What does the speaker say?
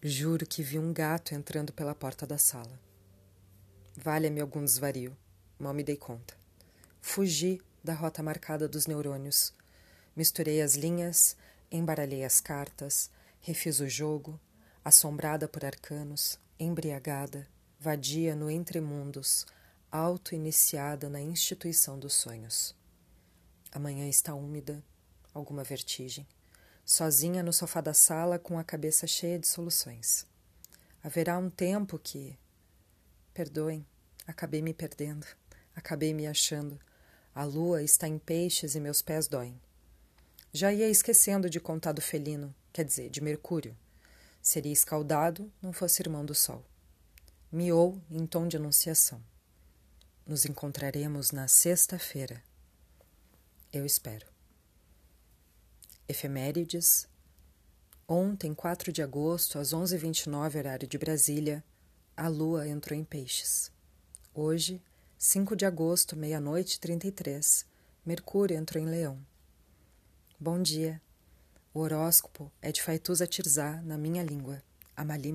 Juro que vi um gato entrando pela porta da sala. Valha-me algum desvario, mal me dei conta. Fugi da rota marcada dos neurônios. Misturei as linhas, embaralhei as cartas, refiz o jogo, assombrada por arcanos, embriagada, vadia no entremundos, auto-iniciada na instituição dos sonhos. A manhã está úmida, alguma vertigem sozinha no sofá da sala com a cabeça cheia de soluções. Haverá um tempo que. Perdoem, acabei me perdendo, acabei me achando. A lua está em peixes e meus pés doem. Já ia esquecendo de contar do felino, quer dizer, de Mercúrio. Seria escaldado, não fosse irmão do sol. Miou em tom de anunciação. Nos encontraremos na sexta-feira. Eu espero. Efemérides. Ontem, 4 de agosto, às 11h29, horário de Brasília, a lua entrou em peixes. Hoje, 5 de agosto, meia-noite 33, Mercúrio entrou em leão. Bom dia. O horóscopo é de Faituza Tirzá, na minha língua, Amali